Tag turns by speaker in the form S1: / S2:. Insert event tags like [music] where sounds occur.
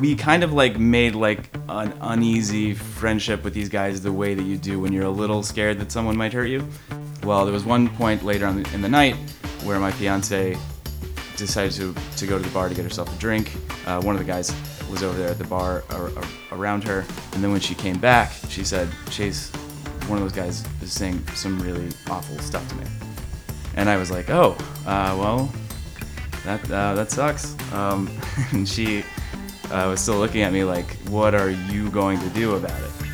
S1: we kind of like made like an uneasy friendship with these guys the way that you do when you're a little scared that someone might hurt you. Well, there was one point later on in the night where my fiance decided to, to go to the bar to get herself a drink. Uh, one of the guys was over there at the bar ar- ar- around her, and then when she came back, she said, Chase, one of those guys is saying some really awful stuff to me. And I was like, oh, uh, well, that, uh, that sucks. Um, [laughs] and she uh, was still looking at me like, what are you going to do about it?